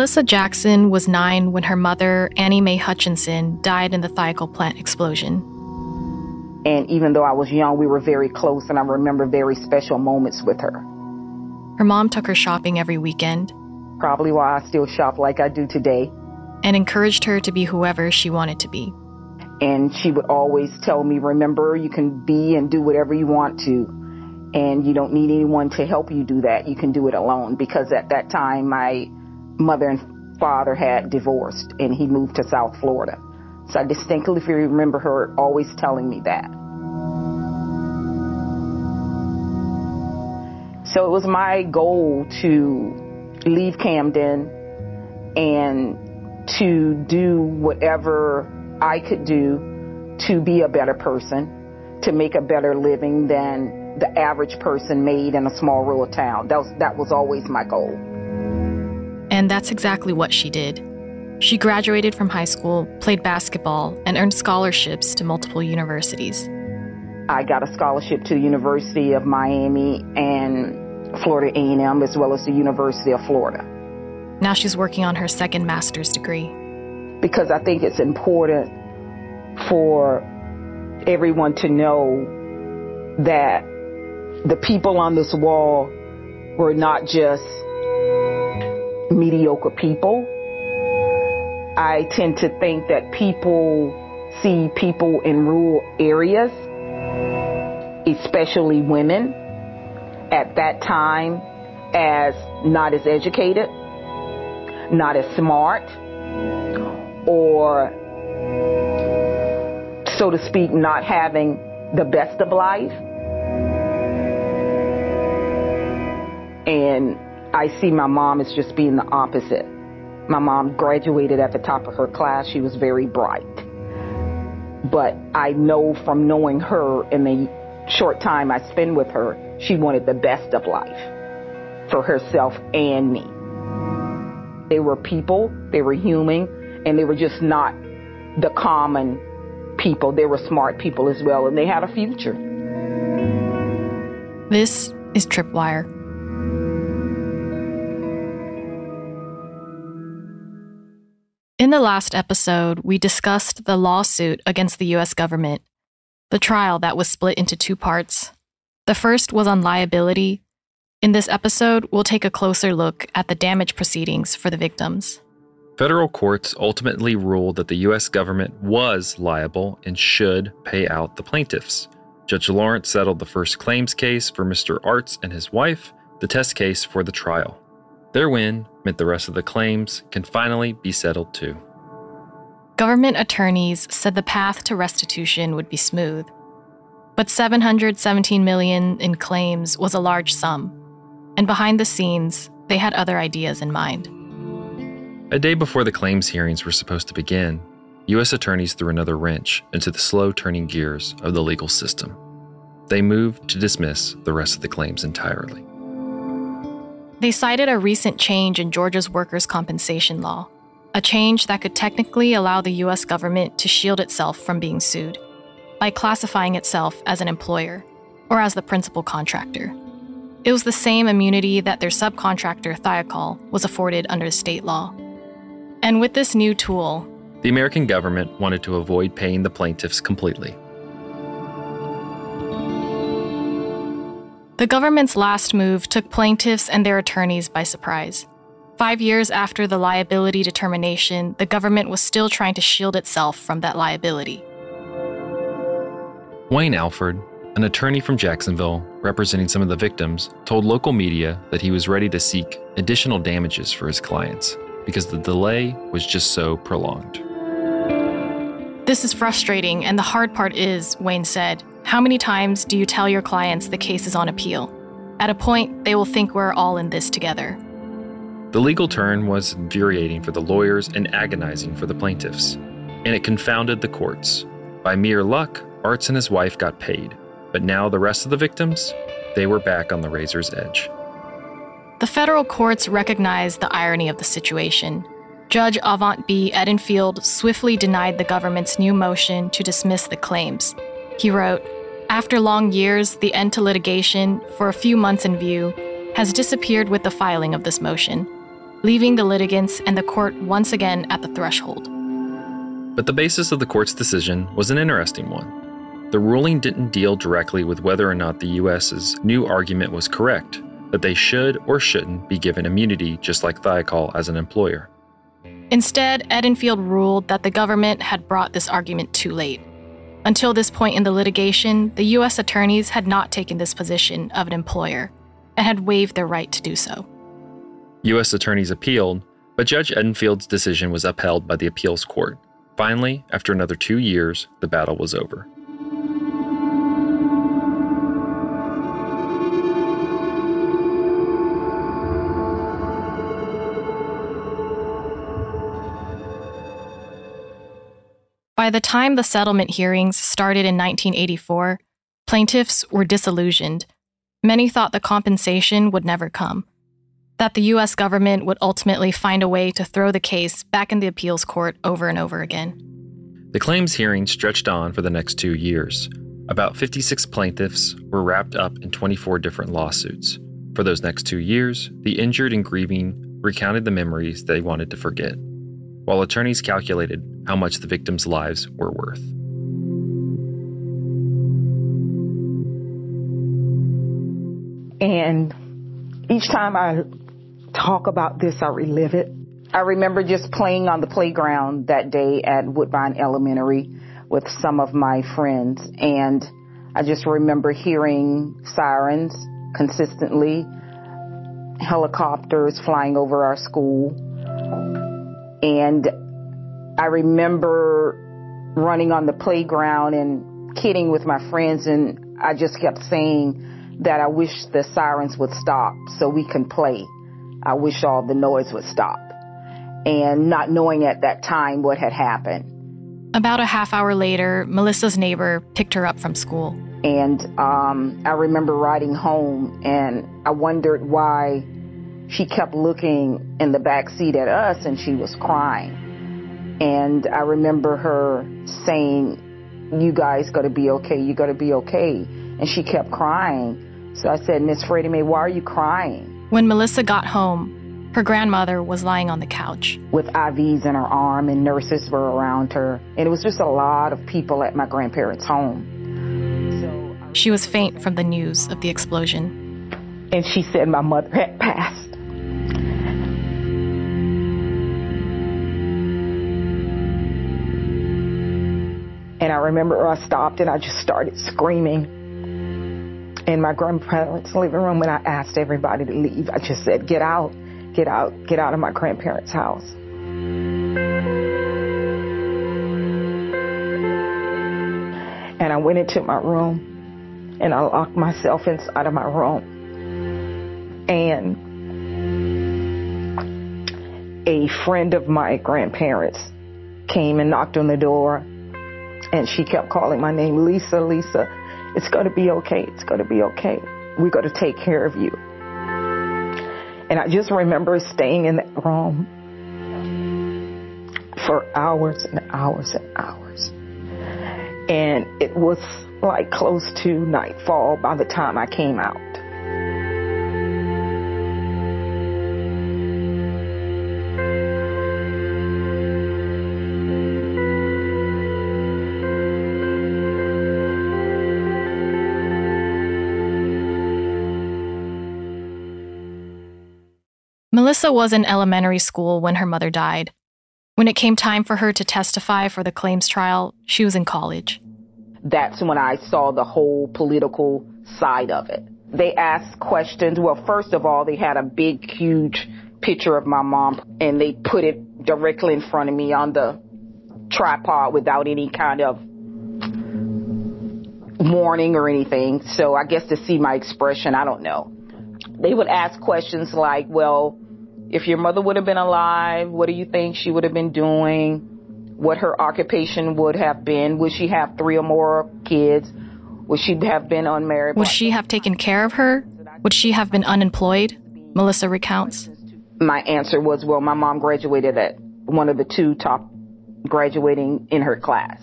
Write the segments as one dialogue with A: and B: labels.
A: Melissa Jackson was nine when her mother, Annie Mae Hutchinson, died in the Thiokol plant explosion.
B: And even though I was young, we were very close, and I remember very special moments with her.
A: Her mom took her shopping every weekend.
B: Probably why I still shop like I do today.
A: And encouraged her to be whoever she wanted to be.
B: And she would always tell me, remember, you can be and do whatever you want to. And you don't need anyone to help you do that. You can do it alone. Because at that time, my mother and father had divorced, and he moved to South Florida. So I distinctly remember her always telling me that. So it was my goal to leave Camden and to do whatever I could do to be a better person, to make a better living than the average person made in a small rural town. That was, that was always my goal.
A: And that's exactly what she did. She graduated from high school, played basketball, and earned scholarships to multiple universities.
B: I got a scholarship to the University of Miami and Florida A&M as well as the University of Florida.
A: Now she's working on her second master's degree.
B: Because I think it's important for everyone to know that the people on this wall were not just mediocre people I tend to think that people see people in rural areas, especially women, at that time as not as educated, not as smart, or so to speak, not having the best of life. And I see my mom as just being the opposite. My mom graduated at the top of her class. She was very bright. But I know from knowing her in the short time I spent with her, she wanted the best of life for herself and me. They were people, they were human, and they were just not the common people. They were smart people as well, and they had a future.
A: This is Tripwire. In the last episode, we discussed the lawsuit against the US government, the trial that was split into two parts. The first was on liability. In this episode, we'll take a closer look at the damage proceedings for the victims.
C: Federal courts ultimately ruled that the U.S. government was liable and should pay out the plaintiffs. Judge Lawrence settled the first claims case for Mr. Arts and his wife, the test case for the trial. Their win meant the rest of the claims can finally be settled too.
A: Government attorneys said the path to restitution would be smooth. But 717 million in claims was a large sum, and behind the scenes, they had other ideas in mind.
C: A day before the claims hearings were supposed to begin, U.S. attorneys threw another wrench into the slow turning gears of the legal system. They moved to dismiss the rest of the claims entirely.
A: They cited a recent change in Georgia's workers' compensation law, a change that could technically allow the US government to shield itself from being sued by classifying itself as an employer or as the principal contractor. It was the same immunity that their subcontractor, Thiokol, was afforded under state law. And with this new tool,
C: the American government wanted to avoid paying the plaintiffs completely.
A: The government's last move took plaintiffs and their attorneys by surprise. Five years after the liability determination, the government was still trying to shield itself from that liability.
C: Wayne Alford, an attorney from Jacksonville representing some of the victims, told local media that he was ready to seek additional damages for his clients because the delay was just so prolonged.
A: This is frustrating, and the hard part is, Wayne said, how many times do you tell your clients the case is on appeal? At a point, they will think we're all in this together.
C: The legal turn was infuriating for the lawyers and agonizing for the plaintiffs, and it confounded the courts. By mere luck, Arts and his wife got paid, but now the rest of the victims, they were back on the razor's edge.
A: The federal courts recognized the irony of the situation. Judge Avant B. Edenfield swiftly denied the government's new motion to dismiss the claims, he wrote, After long years, the end to litigation, for a few months in view, has disappeared with the filing of this motion. leaving the litigants and the court once again at the threshold.
C: But the basis of the court's decision was an interesting one. The ruling didn't deal directly with whether or not the US's new argument was correct, that they should or shouldn't be given immunity just like Thiokol as an employer.
A: Instead, Edenfield ruled that the government had brought this argument too late. Until this point in the litigation, the U.S. attorneys had not taken this position of an employer and had waived their right to do so.
C: U.S. attorneys appealed, but Judge Edenfield's decision was upheld by the appeals court. Finally, after another two years, the battle was over.
A: By the time the settlement hearings started in 1984, plaintiffs were disillusioned. Many thought the compensation would never come, that the U.S. government would ultimately find a way to throw the case back in the appeals court over and over again.
C: The claims hearing stretched on for the next two years. About 56 plaintiffs were wrapped up in 24 different lawsuits. For those next two years, the injured and grieving recounted the memories they wanted to forget, while attorneys calculated how much the victims' lives were worth.
B: And each time I talk about this, I relive it. I remember just playing on the playground that day at Woodbine Elementary with some of my friends. And I just remember hearing sirens consistently, helicopters flying over our school. And I remember running on the playground and kidding with my friends, and I just kept saying that I wish the sirens would stop so we can play. I wish all the noise would stop. And not knowing at that time what had happened.
A: About a half hour later, Melissa's neighbor picked her up from school.
B: And um, I remember riding home, and I wondered why she kept looking in the back seat at us and she was crying. And I remember her saying, You guys got to be okay. You got to be okay. And she kept crying. So I said, Miss Freddie Mae, why are you crying?
A: When Melissa got home, her grandmother was lying on the couch.
B: With IVs in her arm, and nurses were around her. And it was just a lot of people at my grandparents' home.
A: So she was faint from the news of the explosion.
B: And she said my mother had passed. Remember I stopped and I just started screaming in my grandparents' living room. And I asked everybody to leave. I just said, get out, get out, get out of my grandparents' house. And I went into my room and I locked myself inside of my room. And a friend of my grandparents came and knocked on the door and she kept calling my name, Lisa, Lisa. It's going to be okay. It's going to be okay. We're going to take care of you. And I just remember staying in that room for hours and hours and hours. And it was like close to nightfall by the time I came out.
A: Melissa was in elementary school when her mother died. When it came time for her to testify for the claims trial, she was in college.
B: That's when I saw the whole political side of it. They asked questions. Well, first of all, they had a big, huge picture of my mom and they put it directly in front of me on the tripod without any kind of warning or anything. So I guess to see my expression, I don't know. They would ask questions like, well, if your mother would have been alive, what do you think she would have been doing? What her occupation would have been? Would she have three or more kids? Would she have been unmarried?
A: Would she have taken care of her? Would she have been unemployed? Melissa recounts.
B: My answer was, well, my mom graduated at one of the two top graduating in her class.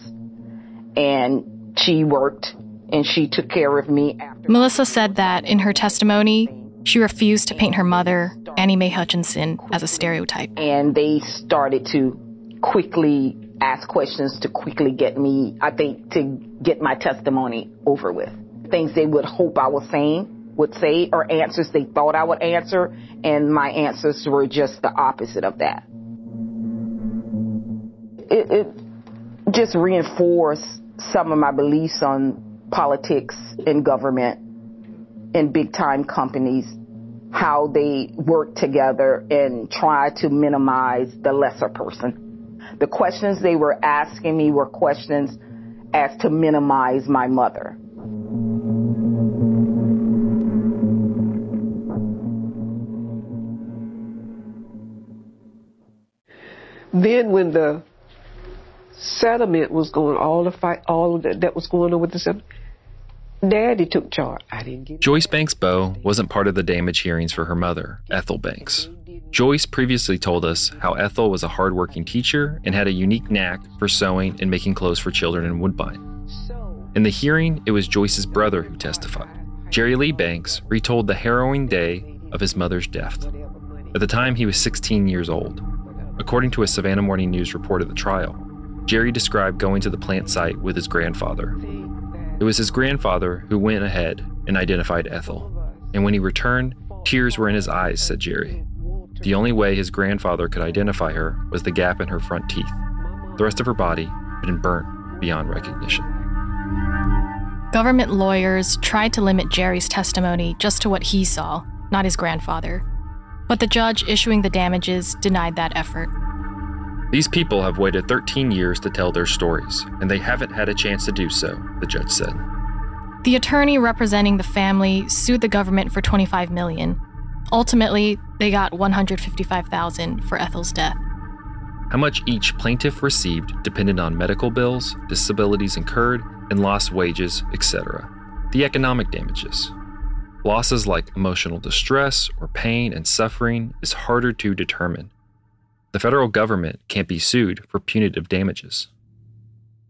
B: And she worked and she took care of me.
A: After- Melissa said that in her testimony, She refused to paint her mother, Annie Mae Hutchinson, as a stereotype.
B: And they started to quickly ask questions to quickly get me, I think, to get my testimony over with. Things they would hope I was saying would say or answers they thought I would answer, and my answers were just the opposite of that. It, it just reinforced some of my beliefs on politics and government and big time companies, how they work together and try to minimize the lesser person. The questions they were asking me were questions as to minimize my mother.
D: Then when the settlement was going, all the fight, all that, that was going on with the settlement, Daddy took charge. I didn't get
C: Joyce Banks Bowe wasn't part of the damage hearings for her mother, Ethel Banks. Joyce previously told us how Ethel was a hardworking teacher and had a unique knack for sewing and making clothes for children in Woodbine. In the hearing, it was Joyce's brother who testified. Jerry Lee Banks retold the harrowing day of his mother's death. At the time, he was 16 years old. According to a Savannah Morning News report of the trial, Jerry described going to the plant site with his grandfather. It was his grandfather who went ahead and identified Ethel. And when he returned, tears were in his eyes, said Jerry. The only way his grandfather could identify her was the gap in her front teeth. The rest of her body had been burnt beyond recognition.
A: Government lawyers tried to limit Jerry's testimony just to what he saw, not his grandfather. But the judge issuing the damages denied that effort.
C: These people have waited 13 years to tell their stories, and they haven't had a chance to do so, the judge said.
A: The attorney representing the family sued the government for 25 million. Ultimately, they got 155,000 for Ethel's death.
C: How much each plaintiff received depended on medical bills, disabilities incurred, and lost wages, etc. The economic damages. Losses like emotional distress or pain and suffering is harder to determine. The federal government can't be sued for punitive damages.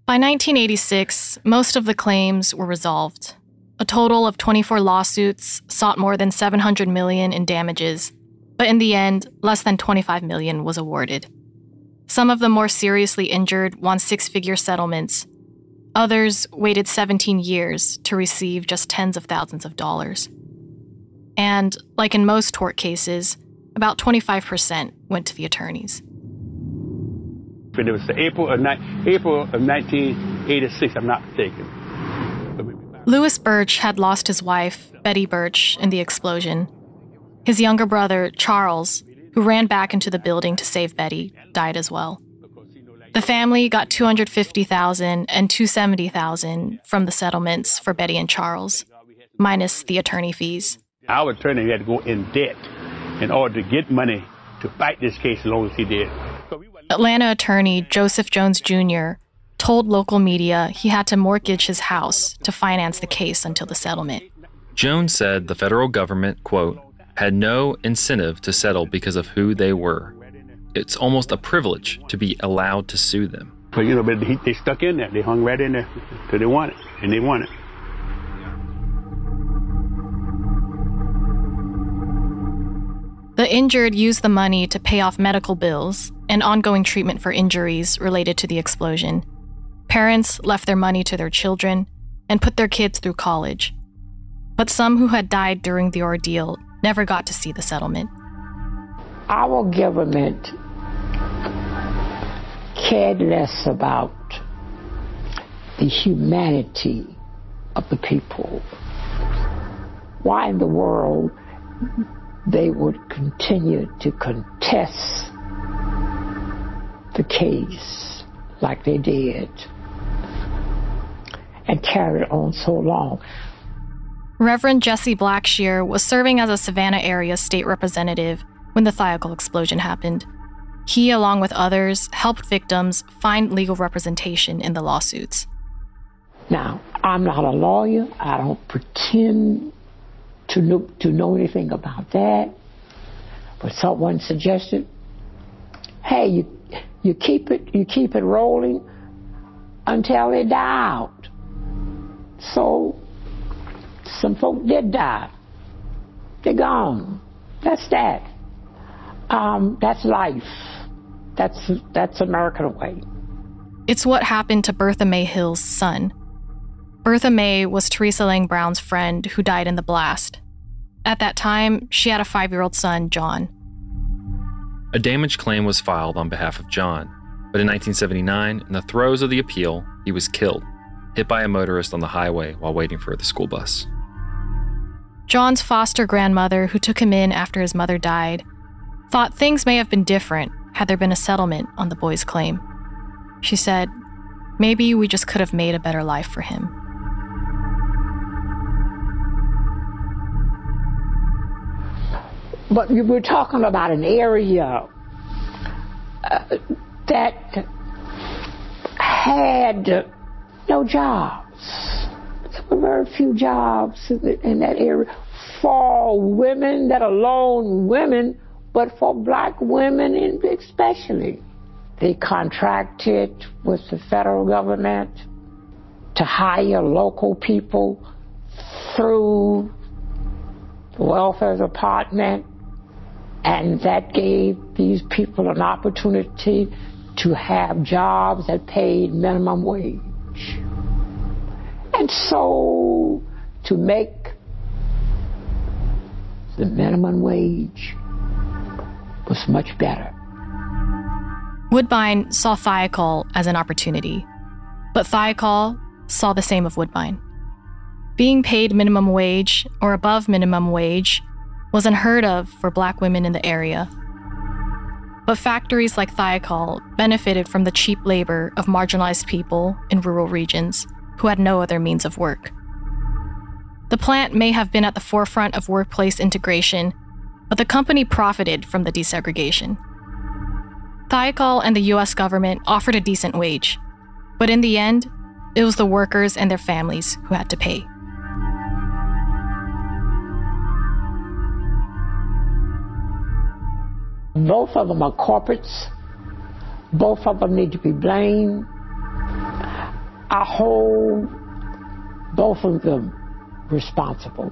A: By 1986, most of the claims were resolved. A total of 24 lawsuits sought more than 700 million in damages, but in the end, less than 25 million was awarded. Some of the more seriously injured won six-figure settlements. Others waited 17 years to receive just tens of thousands of dollars. And, like in most tort cases, about 25% went to the attorneys.
E: It was the April of, ni- April of 1986, I'm not mistaken.
A: Lewis Birch had lost his wife, Betty Birch, in the explosion. His younger brother, Charles, who ran back into the building to save Betty, died as well. The family got 250,000 and 270,000 from the settlements for Betty and Charles, minus the attorney fees.
E: Our attorney had to go in debt in order to get money to fight this case as long as he did.
A: Atlanta attorney Joseph Jones Jr. told local media he had to mortgage his house to finance the case until the settlement.
C: Jones said the federal government, quote, had no incentive to settle because of who they were. It's almost a privilege to be allowed to sue them.
E: But you know, but he, they stuck in there. They hung right in there because they won it, and they won
A: The injured used the money to pay off medical bills and ongoing treatment for injuries related to the explosion. Parents left their money to their children and put their kids through college. But some who had died during the ordeal never got to see the settlement.
F: Our government cared less about the humanity of the people. Why in the world they would continue to contest the case like they did and carry it on so long.
A: Reverend Jesse Blackshear was serving as a Savannah area state representative when the Thiokol explosion happened. He, along with others, helped victims find legal representation in the lawsuits.
F: Now, I'm not a lawyer. I don't pretend to know, to know anything about that. But someone suggested, hey, you, you keep it, you keep it rolling until they die out. So some folk did die. They're gone. That's that. Um, that's life. That's that's American way.
A: It's what happened to Bertha May Hill's son. Bertha May was Teresa Lang Brown's friend who died in the blast. At that time, she had a five year old son, John.
C: A damage claim was filed on behalf of John, but in 1979, in the throes of the appeal, he was killed, hit by a motorist on the highway while waiting for the school bus.
A: John's foster grandmother, who took him in after his mother died, thought things may have been different had there been a settlement on the boy's claim. She said, maybe we just could have made a better life for him.
F: But we're talking about an area uh, that had no jobs. Very few jobs in that area for women that alone women, but for black women especially. They contracted with the federal government to hire local people through the welfare department, and that gave these people an opportunity to have jobs that paid minimum wage. And so to make the minimum wage was much better.
A: Woodbine saw Thiokol as an opportunity, but Thiokol saw the same of Woodbine. Being paid minimum wage or above minimum wage was unheard of for black women in the area. But factories like Thiokol benefited from the cheap labor of marginalized people in rural regions who had no other means of work. The plant may have been at the forefront of workplace integration, but the company profited from the desegregation. Thiokol and the US government offered a decent wage, but in the end, it was the workers and their families who had to pay.
F: Both of them are corporates. Both of them need to be blamed. I hold both of them responsible.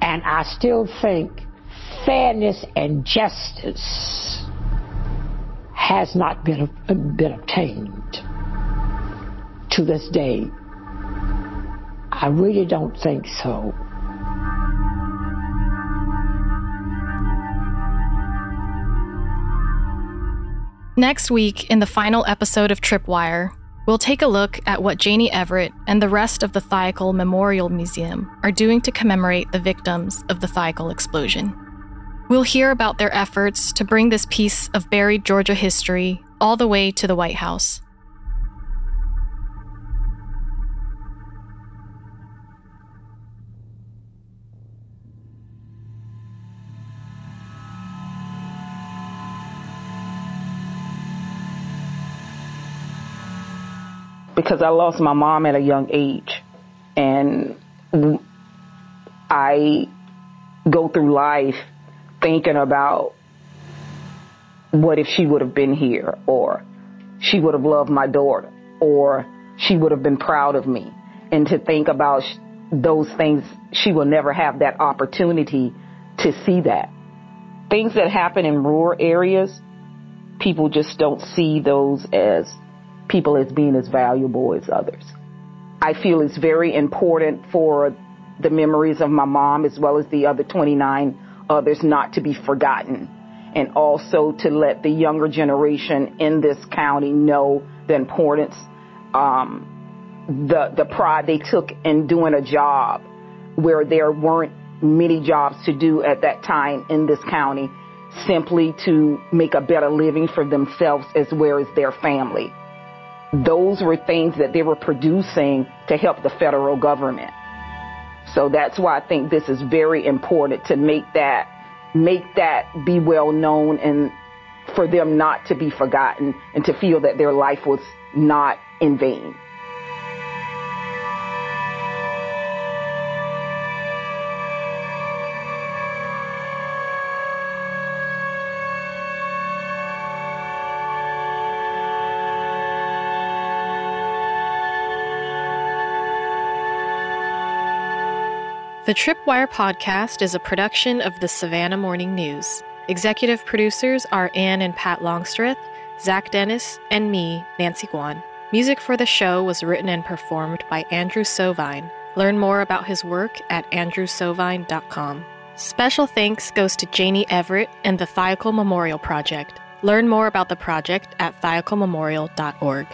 F: And I still think fairness and justice has not been, been obtained to this day. I really don't think so.
A: Next week, in the final episode of Tripwire, we'll take a look at what Jannie Everette and the rest of the Thiokol Memorial Museum are doing to commemorate the victims of the Thiokol explosion. We'll hear about their efforts to bring this piece of buried Georgia history all the way to the White House.
B: Because I lost my mom at a young age. And I go through life thinking about what if she would have been here or she would have loved my daughter or she would have been proud of me. And to think about those things, she will never have that opportunity to see that. Things that happen in rural areas, people just don't see those as people as being as valuable as others. I feel it's very important for the memories of my mom as well as the other 29 others not to be forgotten and also to let the younger generation in this county know the importance, um, the, the pride they took in doing a job where there weren't many jobs to do at that time in this county simply to make a better living for themselves as well as their family those were things that they were producing to help the federal government. So that's why I think this is very important to make that make that be well known and for them not to be forgotten and to feel that their life was not in vain.
A: The Tripwire podcast is a production of the Savannah Morning News. Executive producers are Anne and Pat Longstreth, Zach Dennis, and me, Nancy Guan. Music for the show was written and performed by Andrew Sovine. Learn more about his work at andrewsovine.com. Special thanks goes to Jannie Everette and the Thiokol Memorial Project. Learn more about the project at thiokolmemorial.org.